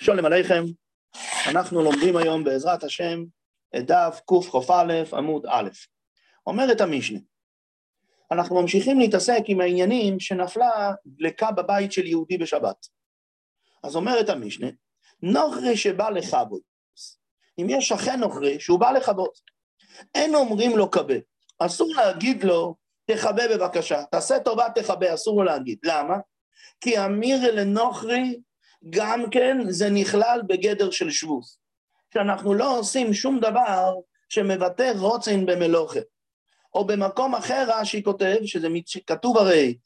שולם עליכם, אנחנו לומדים היום בעזרת השם את דף קכ"א עמוד א'. אומרת המשנה, אנחנו ממשיכים להתעסק עם העניינים שנפלה דלקה בבית של יהודי בשבת. אז אומרת המשנה, נוכרי שבא לכבות, אם יש שכן נוכרי שהוא בא לכבות, אין אומרים לו כבה, אסור להגיד לו תכבה בבקשה, תעשה טובה תכבה, אסור לו להגיד. למה? כי אמיר לנוכרי גם כן זה נכלל בגדר של שבוס. שאנחנו לא עושים שום דבר שמבטא רוצן במלוכה. או במקום אחר רש"י כותב, שזה כתוב הרי,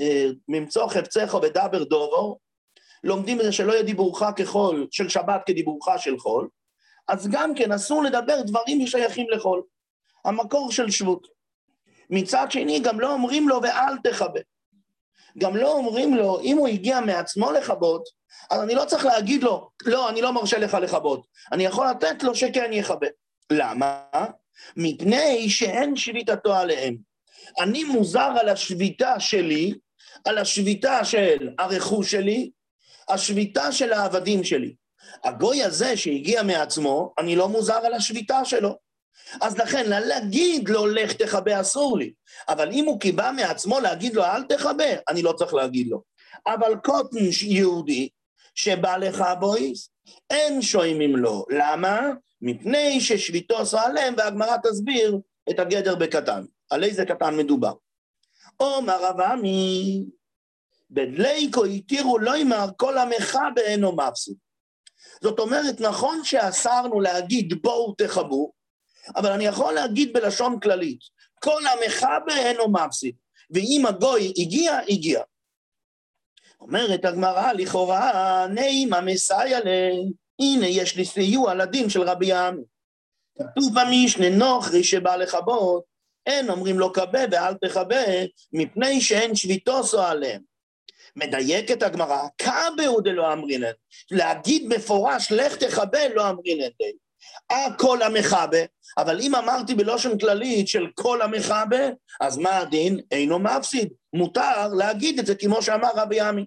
אה, ממצוא חפצך ודבר דובו, לומדים את זה שלא יהיה דיבורך כחול, של שבת כדיבורך של חול, אז גם כן אסור לדבר דברים ששייכים לחול. המקור של שבות. מצד שני, גם לא אומרים לו ואל תכבה. גם לא אומרים לו, אם הוא הגיע מעצמו לכבות, אז אני לא צריך להגיד לו, לא, אני לא מרשה לך לכבות. אני יכול לתת לו שכן יכבה. למה? מפני שאין שביתתו עליהם. אני מוזר על השביתה שלי, על השביתה של הרכוש שלי, השביתה של העבדים שלי. הגוי הזה שהגיע מעצמו, אני לא מוזר על השביתה שלו. אז לכן, להגיד לו, לך תכבה, אסור לי. אבל אם הוא קיבע מעצמו להגיד לו, אל תכבה, אני לא צריך להגיד לו. אבל קוטן יהודי שבא לך בויס, אין שוימים לו. למה? מפני ששביתו עשו עליהם, והגמרא תסביר את הגדר בקטן. על איזה קטן מדובר. עומר עמי, בדליקו התירו לא ימר כל עמך בעינו מפסיד. זאת אומרת, נכון שאסרנו להגיד בואו תכבו, אבל אני יכול להגיד בלשון כללית, כל המחבר אינו מפסיד, ואם הגוי הגיע, הגיע. אומרת הגמרא, לכאורה, נעימה מסייע ל... הנה, יש לי סיוע לדין של רבי עמי. כתוב במשנה, נוכרי שבא לכבות, אין אומרים לו כבה ואל תכבה, מפני שאין שביתוסו עליהם. מדייקת הגמרא, כבהו דלא אמרינן, להגיד מפורש, לך תכבה, לא אמרינן די. הכל המכבה, אבל אם אמרתי בלושן כללית של כל המכבה, אז מה הדין? אינו מפסיד. מותר להגיד את זה כמו שאמר רבי עמי.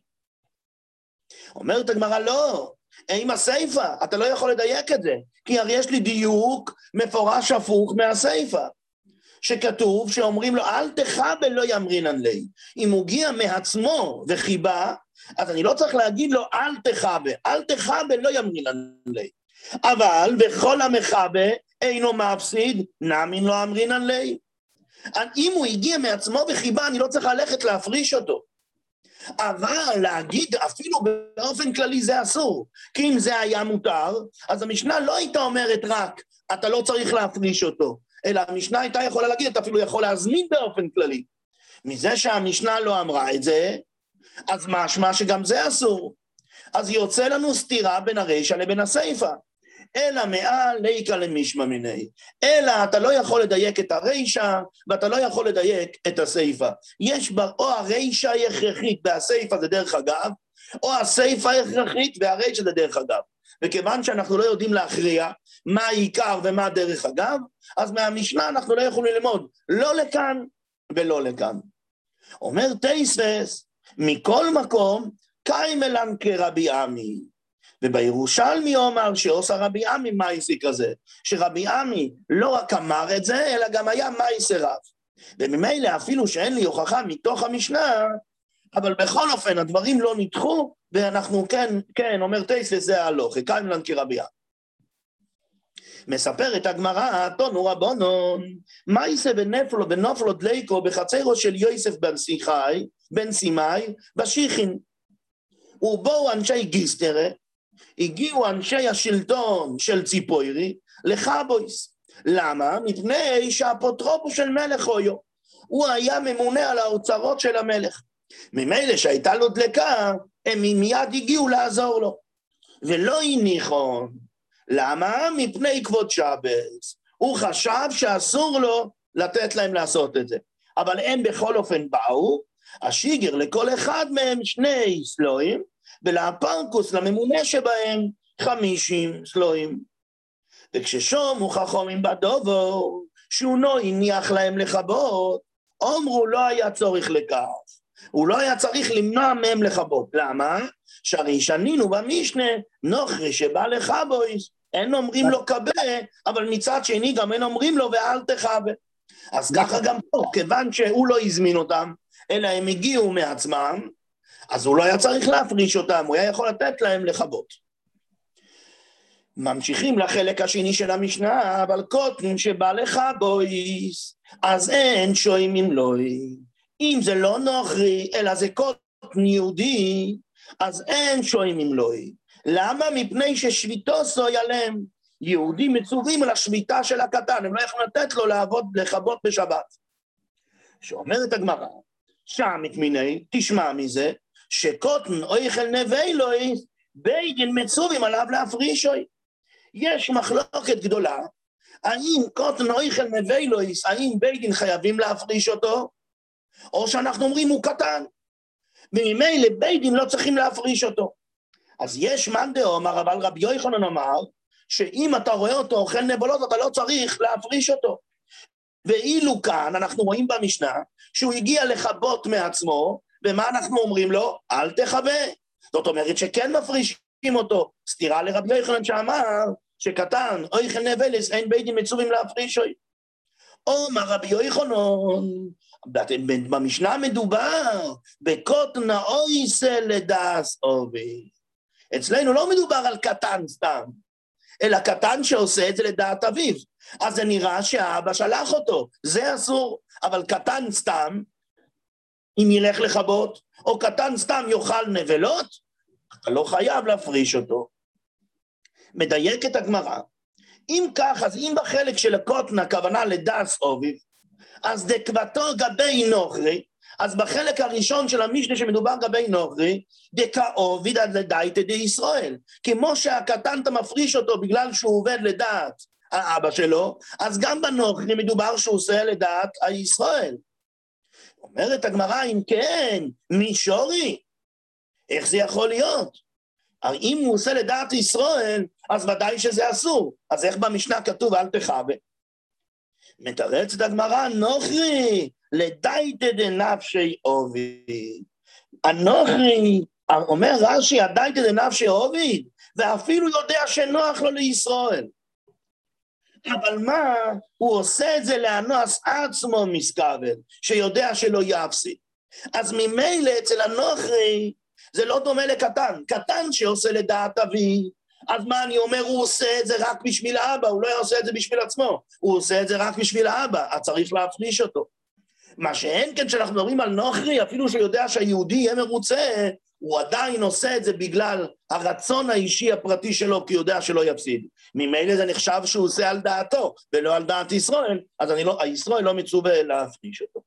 אומרת הגמרא, לא, עם הסיפה, אתה לא יכול לדייק את זה, כי הרי יש לי דיוק מפורש הפוך מהסיפה. שכתוב שאומרים לו, אל תכבה לא ימרינן לי. אם הוא הגיע מעצמו וחיבה, אז אני לא צריך להגיד לו, אל תכבה, אל תכבה לא ימרינן לי. אבל וכל המכבה אינו מפסיד, נמין לא אמרינן לי. אם הוא הגיע מעצמו וחיבה, אני לא צריך ללכת להפריש אותו. אבל להגיד אפילו באופן כללי זה אסור. כי אם זה היה מותר, אז המשנה לא הייתה אומרת רק, אתה לא צריך להפריש אותו, אלא המשנה הייתה יכולה להגיד, אתה אפילו יכול להזמין באופן כללי. מזה שהמשנה לא אמרה את זה, אז משמע שגם זה אסור. אז יוצא לנו סתירה בין הרישא לבין הסיפא. אלא מעל ליקה למישמע מיני. אלא אתה לא יכול לדייק את הרישא, ואתה לא יכול לדייק את הסיפא. יש בה או הרישא היא הכרחית והסיפא זה דרך אגב, או הסיפא הכרחית והרישא זה דרך אגב. וכיוון שאנחנו לא יודעים להכריע מה העיקר ומה דרך אגב, אז מהמשנה אנחנו לא יכולים ללמוד לא לכאן ולא לכאן. אומר טייסס, מכל מקום, קיימלן כרבי עמי. ובירושלמי אומר שעושה רבי עמי מייסי כזה, שרבי עמי לא רק אמר את זה, אלא גם היה מייסי רב. וממילא אפילו שאין לי הוכחה מתוך המשנה, אבל בכל אופן הדברים לא נדחו, ואנחנו כן, כן, אומר טייסס זה הלוך, קיימלן כרבי עמי. מספרת הגמרא, תונו רבונון, מייסה בנפלו בנופלו דלייקו בחצרו של יוסף בן סיחי, בן סימאי, בשיחין. ובואו אנשי גיסטרה, הגיעו אנשי השלטון של ציפוירי לחבויס. למה? מפני שהאפוטרופוס של מלך אויו. הוא היה ממונה על האוצרות של המלך. ממילא שהייתה לו דלקה, הם מיד הגיעו לעזור לו. ולא הניחו. למה? מפני כבוד שבס. הוא חשב שאסור לו לתת להם לעשות את זה. אבל הם בכל אופן באו, השיגר לכל אחד מהם שני סלואים, ולאפרקוס, לממונה שבהם, חמישים סלואים. וכששומו חכומים בדובו, שונו הניח להם לכבות, אומרו לא היה צורך לכך. הוא לא היה צריך למנוע מהם לכבות. למה? שהרי שנינו במשנה, נוכרי שבא לכבויס, אין אומרים לו כבה, אבל מצד שני גם אין אומרים לו ואל תכבה. אז ככה גם פה, כיוון שהוא לא הזמין אותם, אלא הם הגיעו מעצמם, אז הוא לא היה צריך להפריש אותם, הוא היה יכול לתת להם לכבות. ממשיכים לחלק השני של המשנה, אבל קוטן שבא לך בויס, אז אין שוים אם לא אם זה לא נוכרי, אלא זה קוטן יהודי, אז אין שוים אם לא למה? מפני ששביתו סוי עליהם. יהודים מצווים על השביתה של הקטן, הם לא יכולים לתת לו לעבוד, לכבות בשבת. שאומרת הגמרא, שם את מיני, תשמע מזה, שקוטן אויכל נווה אלוהי, בית דין מצווים עליו להפרישוי. יש מחלוקת גדולה, האם קוטן אויכל נווה אלוהי, האם בית דין חייבים להפריש אותו, או שאנחנו אומרים הוא קטן. וממילא בית דין לא צריכים להפריש אותו. אז יש מאן דאמר, אבל רבי יוחנן אמר, שאם אתה רואה אותו אוכל נבלות, אתה לא צריך להפריש אותו. ואילו כאן, אנחנו רואים במשנה, שהוא הגיע לכבות מעצמו, ומה אנחנו אומרים לו? אל תכבה. זאת אומרת שכן מפרישים אותו. סתירה לרבי יוחנן שאמר שקטן, אוי חן נבלס, אין בית דין מצווים להפריש אוי. אומר רבי יוחנן, במשנה מדובר בקוטנה אויסה לדס אובי. אצלנו לא מדובר על קטן סתם, אלא קטן שעושה את זה לדעת אביו. אז זה נראה שהאבא שלח אותו, זה אסור, אבל קטן סתם, אם ילך לכבות, או קטן סתם יאכל נבלות, אתה לא חייב להפריש אותו. מדייקת הגמרא. אם כך, אז אם בחלק של הקוטן הכוונה לדס אוביב, אז דקבתו גבי נוכרי, אז בחלק הראשון של המשנה שמדובר גבי נוכרי, דקאוביד עד לדייתא דישראל. כמו שהקטן אתה מפריש אותו בגלל שהוא עובד לדעת האבא שלו, אז גם בנוכרי מדובר שהוא עושה לדעת הישראל. אומרת הגמרא, אם כן, מישורי, איך זה יכול להיות? הרי אם הוא עושה לדעת ישראל, אז ודאי שזה אסור. אז איך במשנה כתוב אל תחווה? מתרצת הגמרא, נוכרי, לדייתא דנפשי עוביד. הנוכרי, אומר רש"י, הדייתא דנפשי עוביד, ואפילו יודע שנוח לו לישראל. אבל מה, הוא עושה את זה לאנוס עצמו מסקבל, שיודע שלא יפסיד. אז ממילא אצל הנוכרי זה לא דומה לקטן. קטן שעושה לדעת אבי, אז מה אני אומר, הוא עושה את זה רק בשביל האבא, הוא לא עושה את זה בשביל עצמו, הוא עושה את זה רק בשביל האבא, אז צריך להפריש אותו. מה שאין כן, כשאנחנו מדברים על נוכרי, אפילו שהוא יודע שהיהודי יהיה מרוצה, הוא עדיין עושה את זה בגלל הרצון האישי הפרטי שלו, כי הוא יודע שלא יפסיד. ממילא זה נחשב שהוא עושה על דעתו, ולא על דעת ישראל, אז לא, הישראל לא מצווה להפריש אותו.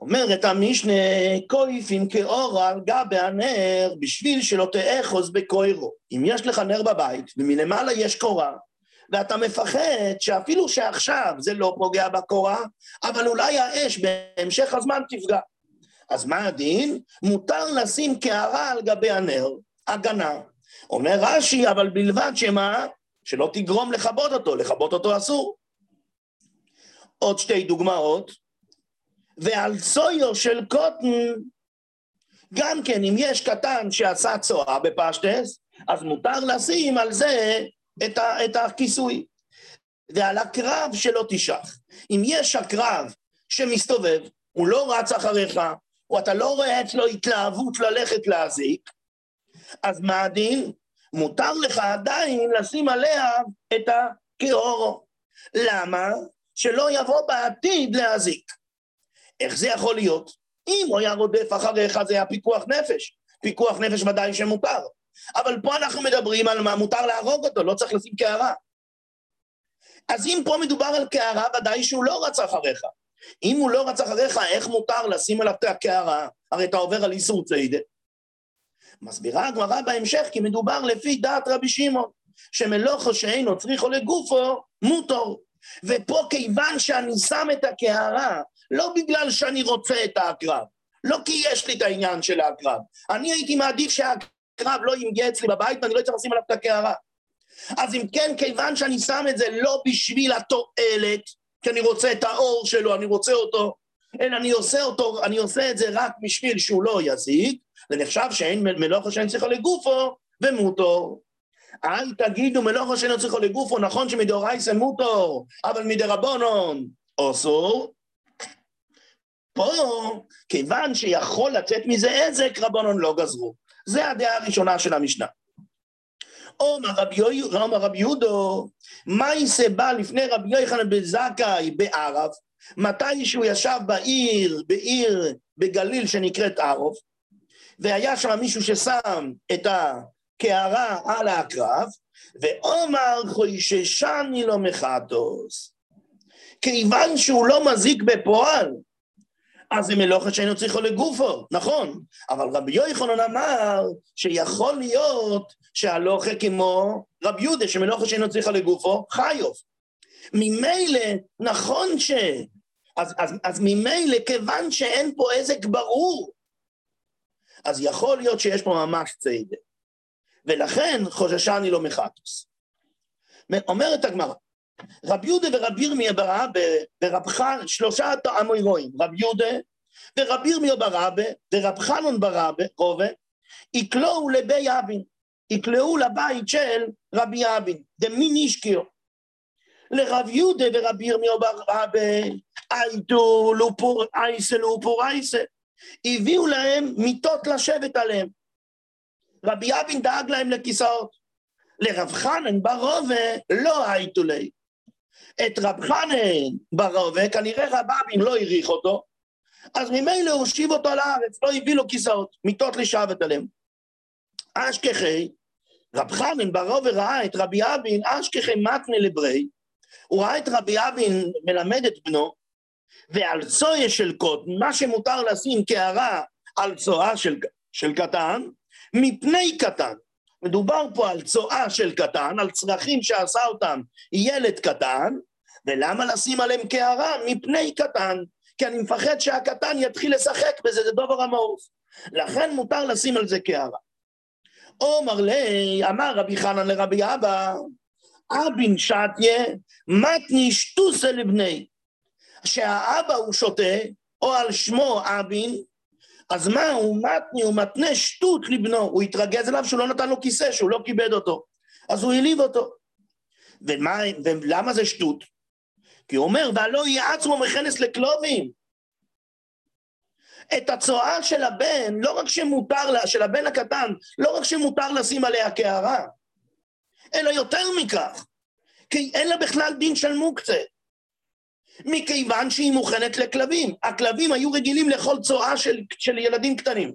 אומרת המשנה, קויפים כאור על גבי הנר, בשביל שלא תאחוז בקוירו. אם יש לך נר בבית, ומלמעלה יש קורה, ואתה מפחד שאפילו שעכשיו זה לא פוגע בקורה, אבל אולי האש בהמשך הזמן תפגע. אז מה הדין? מותר לשים קערה על גבי הנר, הגנה. אומר רש"י, אבל בלבד שמה? שלא תגרום לכבות אותו, לכבות אותו אסור. עוד שתי דוגמאות. ועל צויו של קוטן, גם כן, אם יש קטן שעשה צואה בפשטס, אז מותר לשים על זה את, ה, את הכיסוי. ועל הקרב שלא תשח. אם יש הקרב שמסתובב, הוא לא רץ אחריך, או אתה לא רואה אצלו התלהבות ללכת להזיק, אז מה הדין? מותר לך עדיין לשים עליה את הקהורו. למה? שלא יבוא בעתיד להזיק. איך זה יכול להיות? אם הוא היה רודף אחריך זה היה פיקוח נפש. פיקוח נפש ודאי שמותר. אבל פה אנחנו מדברים על מה מותר להרוג אותו, לא צריך לשים קערה. אז אם פה מדובר על קערה, ודאי שהוא לא רץ אחריך. אם הוא לא רץ אחריך, איך מותר לשים עליו את הקערה? הרי אתה עובר על איסור ציידה. מסבירה הגמרא בהמשך, כי מדובר לפי דעת רבי שמעון, שמלוכו שאינו צריכו לגופו, מוטור. ופה כיוון שאני שם את הקערה, לא בגלל שאני רוצה את העקרב, לא כי יש לי את העניין של העקרב. אני הייתי מעדיף שהעקרב לא ימגה אצלי בבית ואני לא צריך לשים עליו את הקערה. אז אם כן, כיוון שאני שם את זה לא בשביל התועלת, כי אני רוצה את האור שלו, אני רוצה אותו, אלא אני עושה אותו, אני עושה את זה רק בשביל שהוא לא יזיק, זה נחשב שאין מלאכה שאין צריכה לגופו, ומוטור. אל תגידו מלאכה שאין צריכה לגופו, נכון שמדאורייסא מוטור, אבל מדרבנון אסור. פה, כיוון שיכול לצאת מזה עזק, רבנון לא גזרו. זה הדעה הראשונה של המשנה. אומר רבי יהודו, מה יעשה בא לפני רבי יוחנן בן זכאי בערב, מתי שהוא ישב בעיר, בעיר בגליל שנקראת ערוב, והיה שם מישהו ששם את הקערה על העקרב, ועומר חויששני לו מחטוס. כיוון שהוא לא מזיק בפועל, אז זה מלוכה שאינו צריכו לגופו, נכון, אבל רבי יוחנן אמר שיכול להיות שהלוכה כמו רבי יהודה, שמלוכה שאינו צריכה לגופו, חיוב. ממילא, נכון ש... אז, אז, אז ממילא, כיוון שאין פה עזק ברור, אז יכול להיות שיש פה ממש ציידה. ולכן חוששני לא מחטוס. אומרת הגמרא, רב יהודה ורב ירמיה ברבה ורב חנן, שלושה המוירואים, רב יהודה ורב ירמיה ברבה ורב חנון ברבה, רובה, יקלעו לבי אבין, יקלעו לבית של רבי אבין, דמין השקיעו. לרב יהודה ורב ירמיה ברבה, אייטו לופור אייסה לופור אייסה. הביאו להם מיטות לשבת עליהם. רבי אבין דאג להם לכיסאות. לרב חנן ברובה לא הייתו לי. את רב חנן ברובה, כנראה רב אבין לא העריך אותו, אז ממילא הושיב אותו לארץ, לא הביא לו כיסאות, מיטות לשבת עליהם. אשכחי, רב חנן ברובה ראה את רבי אבין, אשכחי מתנה לברי, הוא ראה את רבי אבין מלמד את בנו, ועל צויה של קוטן, מה שמותר לשים קערה על צואה של, של קטן, מפני קטן. מדובר פה על צואה של קטן, על צרכים שעשה אותם ילד קטן, ולמה לשים עליהם קערה? מפני קטן. כי אני מפחד שהקטן יתחיל לשחק בזה, זה דובר המעוף. לכן מותר לשים על זה קערה. עומר לי, אמר רבי חנן לרבי אבא, אבין שתיה, מתני שטוסה לבני. שהאבא הוא שותה, או על שמו אבין, אז מה, הוא מתני, הוא מתנה שטות לבנו, הוא התרגז אליו שהוא לא נתן לו כיסא, שהוא לא כיבד אותו. אז הוא העליב אותו. ומה, ולמה זה שטות? כי הוא אומר, והלא יהיה עצמו מכנס לכלובים. את הצואה של הבן, לא רק שמותר, של הבן הקטן, לא רק שמותר לשים עליה קערה, אלא יותר מכך, כי אין לה בכלל דין של מוקצה. מכיוון שהיא מוכנת לכלבים. הכלבים היו רגילים לאכול צואה של, של ילדים קטנים.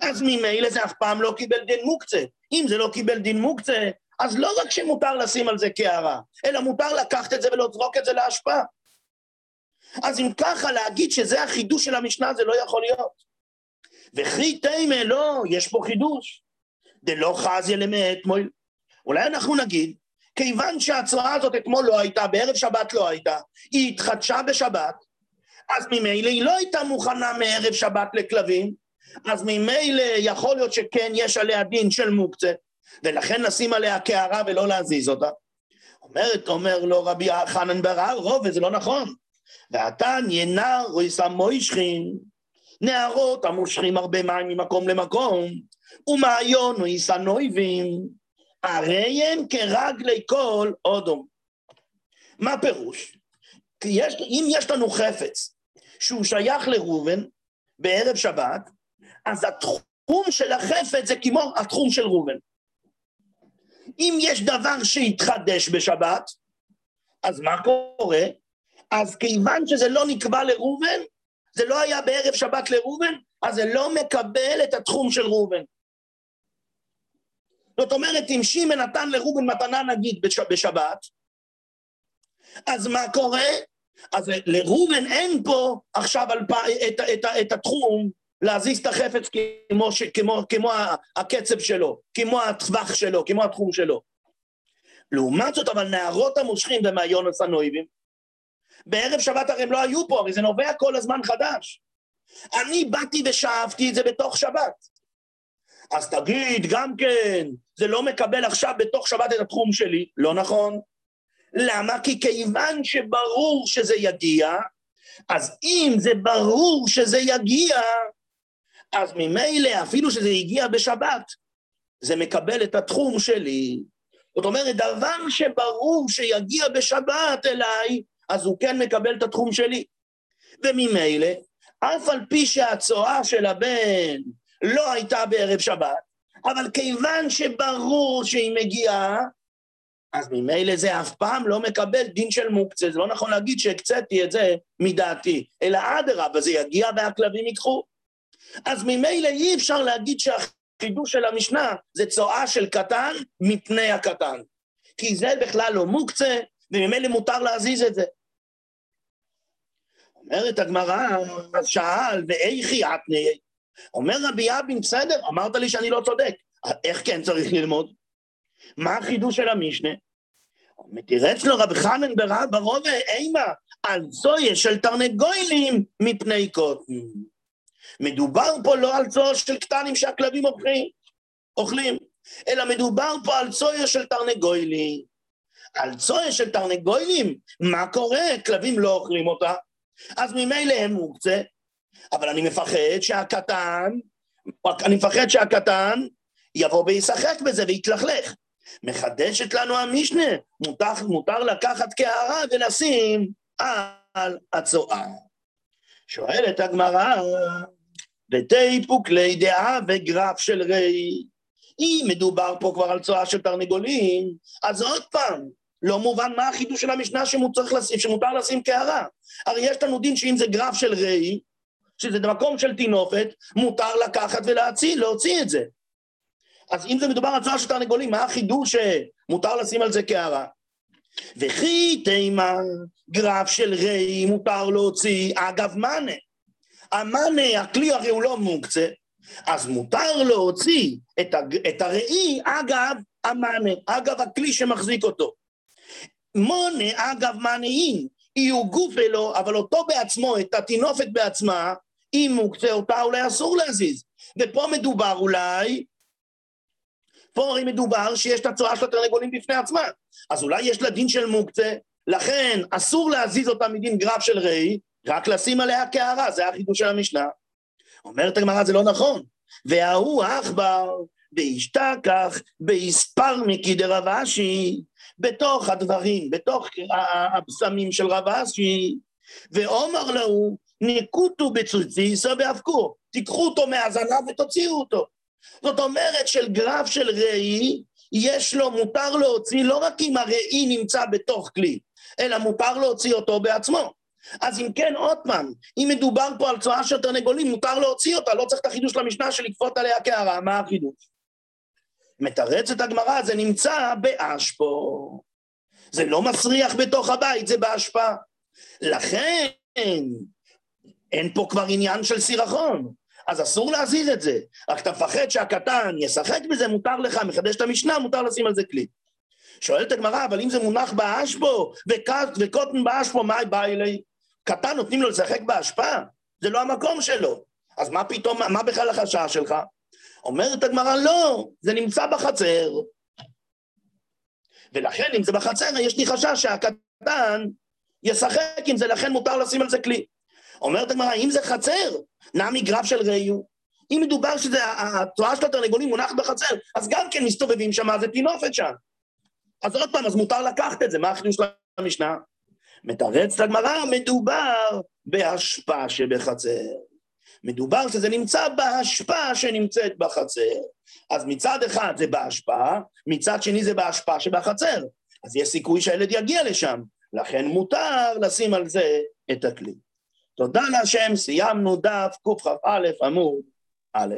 אז ממילא זה אף פעם לא קיבל דין מוקצה. אם זה לא קיבל דין מוקצה, אז לא רק שמותר לשים על זה קערה, אלא מותר לקחת את זה ולזרוק את זה להשפעה. אז אם ככה להגיד שזה החידוש של המשנה, זה לא יכול להיות. וכי תימה, לא, יש פה חידוש. דלא חזיה למאת מויל. אולי אנחנו נגיד כיוון שהצואה הזאת אתמול לא הייתה, בערב שבת לא הייתה, היא התחדשה בשבת, אז ממילא היא לא הייתה מוכנה מערב שבת לכלבים, אז ממילא יכול להיות שכן יש עליה דין של מוקצה, ולכן לשים עליה קערה ולא להזיז אותה. אומרת, אומר לו רבי חנן ברר, רוב, וזה לא נכון. ועתן ינר רויסה מוישכין, נערות המושכים הרבה מים ממקום למקום, ומעיון רויסה נויבים. הרי הם כרגלי כל אודום. מה פירוש? יש, אם יש לנו חפץ שהוא שייך לראובן בערב שבת, אז התחום של החפץ זה כמו התחום של ראובן. אם יש דבר שהתחדש בשבת, אז מה קורה? אז כיוון שזה לא נקבע לראובן, זה לא היה בערב שבת לראובן, אז זה לא מקבל את התחום של ראובן. זאת אומרת, אם שימן נתן לרובין מתנה נגיד בשבת, אז מה קורה? אז לראובן אין פה עכשיו אלפ... את, את, את, את התחום להזיז את החפץ כמו, ש... כמו, כמו הקצב שלו, כמו הטווח שלו, כמו התחום שלו. לעומת זאת, אבל נערות המושכים ומהיונס הנויבים, בערב שבת הרי הם לא היו פה, הרי זה נובע כל הזמן חדש. אני באתי ושאבתי את זה בתוך שבת. אז תגיד, גם כן, זה לא מקבל עכשיו בתוך שבת את התחום שלי. לא נכון. למה? כי כיוון שברור שזה יגיע, אז אם זה ברור שזה יגיע, אז ממילא, אפילו שזה הגיע בשבת, זה מקבל את התחום שלי. זאת אומרת, דבר שברור שיגיע בשבת אליי, אז הוא כן מקבל את התחום שלי. וממילא, אף על פי שהצואה של הבן לא הייתה בערב שבת, אבל כיוון שברור שהיא מגיעה, אז ממילא זה אף פעם לא מקבל דין של מוקצה. זה לא נכון להגיד שהקציתי את זה מדעתי, אלא אדרבה, זה יגיע והכלבים ייקחו. אז ממילא אי אפשר להגיד שהחידוש של המשנה זה צואה של קטן מפני הקטן. כי זה בכלל לא מוקצה, וממילא מותר להזיז את זה. אומרת הגמרא, שאל, ואיכי אתני? אומר רבי יבין, בסדר, אמרת לי שאני לא צודק. איך כן צריך ללמוד? מה החידוש של המשנה? מתירץ לו רב חנן ברובע אימה על זויה של תרנגוילים מפני קוטן. מדובר פה לא על צויה של קטנים שהכלבים אוכלים, אוכלים, אלא מדובר פה על צויה של תרנגוילים. על צויה של תרנגוילים, מה קורה? כלבים לא אוכלים אותה, אז ממילא הם מוקצה, אבל אני מפחד שהקטן, אני מפחד שהקטן יבוא וישחק בזה ויתלכלך. מחדשת לנו המשנה, מותר, מותר לקחת קערה ולשים על הצואה. שואלת הגמרא, ותיפוק כלי דעה וגרף של רי. אם מדובר פה כבר על צואה של תרנגולים, אז עוד פעם, לא מובן מה החידוש של המשנה לשים, שמותר לשים קערה. הרי יש לנו דין שאם זה גרף של רי, שזה מקום של טינופת, מותר לקחת ולהוציא, להוציא את זה. אז אם זה מדובר על צואה של תרנגולים, מה החידוש שמותר לשים על זה קערה? וכי תימה גרף של רי מותר להוציא, אגב מאנה. המאנה, הכלי הרי הוא לא מוקצה, אז מותר להוציא את, הג... את הראי אגב המאנה, אגב הכלי שמחזיק אותו. מונה אגב מאנאין, יהיו גוף אלו, אבל אותו בעצמו, את הטינופת בעצמה, אם מוקצה אותה אולי אסור להזיז. ופה מדובר אולי פה הרי מדובר שיש את הצואה של התרנגולים בפני עצמה. אז אולי יש לה דין של מוקצה, לכן אסור להזיז אותה מדין גרף של רי, רק לשים עליה קערה, זה החידוש של המשנה. אומרת הגמרא, זה לא נכון. וההוא עכבר, בהשתכח, בהספר מקי דרב אשי, בתוך הדברים, בתוך הבשמים של רב אשי, ואומר לו, נקוטו בצוציסו ואבקו, תיקחו אותו מהזנב ותוציאו אותו. זאת אומרת של גרף של ראי, יש לו, מותר להוציא לא רק אם הראי נמצא בתוך כלי, אלא מותר להוציא אותו בעצמו. אז אם כן, עוד פעם, אם מדובר פה על צואה של תרנגולים, מותר להוציא אותה, לא צריך את החידוש למשנה של לכפות עליה קערה, מה החידוש? מתרצת הגמרא, זה נמצא באשפו. זה לא מסריח בתוך הבית, זה באשפה. לכן, אין פה כבר עניין של סירחון. אז אסור להזיז את זה. רק אתה מפחד שהקטן ישחק בזה, מותר לך, מחדש את המשנה, מותר לשים על זה כלי. שואלת הגמרא, אבל אם זה מונח באשפו, וקוטן באשפו, מה בא אלי? קטן נותנים לו לשחק באשפה? זה לא המקום שלו. אז מה פתאום, מה בכלל החשש שלך? אומרת הגמרא, לא, זה נמצא בחצר. ולכן, אם זה בחצר, יש לי חשש שהקטן ישחק עם זה, לכן מותר לשים על זה כלי. אומרת הגמרא, אם זה חצר, נמי גרף של ראיו. אם מדובר שזה, התורה של התרנגולים מונחת בחצר, אז גם כן מסתובבים שם, זה טינופת שם. אז עוד פעם, אז מותר לקחת את זה, מה החידוש של המשנה? מתרץ הגמרא, מדובר בהשפעה שבחצר. מדובר שזה נמצא בהשפעה שנמצאת בחצר. אז מצד אחד זה בהשפעה, מצד שני זה בהשפעה שבחצר. אז יש סיכוי שהילד יגיע לשם, לכן מותר לשים על זה את הכלי. תודה להשם, סיימנו דף קכ"א עמוד א'.